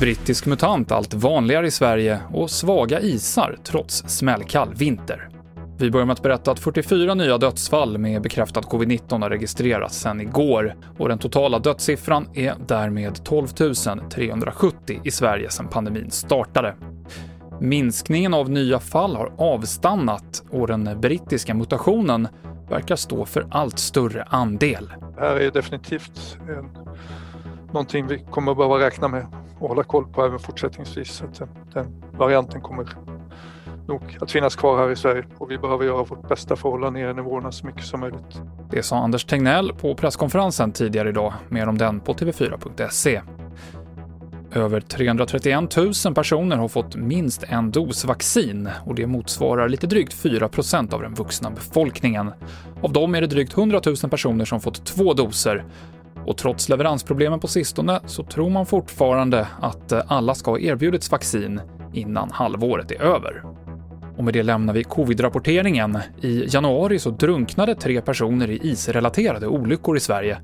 Brittisk mutant allt vanligare i Sverige och svaga isar trots smällkall vinter. Vi börjar med att berätta att 44 nya dödsfall med bekräftad covid-19 har registrerats sedan igår och den totala dödssiffran är därmed 12 370 i Sverige sedan pandemin startade. Minskningen av nya fall har avstannat och den brittiska mutationen verkar stå för allt större andel. Det här är definitivt en, någonting vi kommer behöva räkna med och hålla koll på även fortsättningsvis. Att den, den varianten kommer nog att finnas kvar här i Sverige och vi behöver göra vårt bästa för att hålla ner nivåerna så mycket som möjligt. Det sa Anders Tegnell på presskonferensen tidigare idag. Mer om den på tv4.se. Över 331 000 personer har fått minst en dos vaccin och det motsvarar lite drygt 4% av den vuxna befolkningen. Av dem är det drygt 100 000 personer som fått två doser och trots leveransproblemen på sistone så tror man fortfarande att alla ska ha erbjudits vaccin innan halvåret är över. Och med det lämnar vi covid-rapporteringen. I januari så drunknade tre personer i isrelaterade olyckor i Sverige.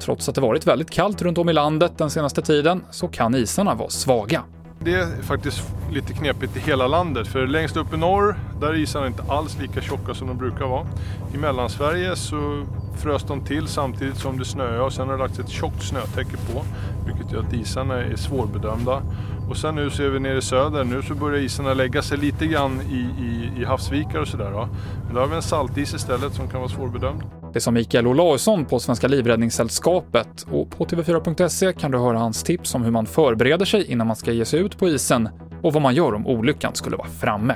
Trots att det varit väldigt kallt runt om i landet den senaste tiden så kan isarna vara svaga. Det är faktiskt lite knepigt i hela landet för längst upp i norr där är isarna inte alls lika tjocka som de brukar vara. I Mellansverige så frös de till samtidigt som det snöade och sen har det lagts ett tjockt snötäcke på vilket gör att isarna är svårbedömda. Och sen nu ser vi nere i söder, nu så börjar isarna lägga sig lite grann i, i, i havsvikar och sådär. Men då har vi en saltis istället som kan vara svårbedömd. Det sa Mikael Olausson på Svenska Livräddningssällskapet och på TV4.se kan du höra hans tips om hur man förbereder sig innan man ska ge sig ut på isen och vad man gör om olyckan skulle vara framme.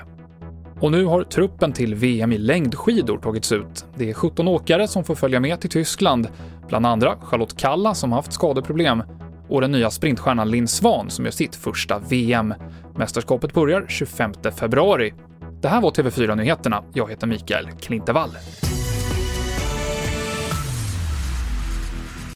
Och nu har truppen till VM i längdskidor tagits ut. Det är 17 åkare som får följa med till Tyskland, bland andra Charlotte Kalla som haft skadeproblem och den nya sprintstjärnan Linn Svan som gör sitt första VM. Mästerskapet börjar 25 februari. Det här var TV4 Nyheterna. Jag heter Mikael Klintevall.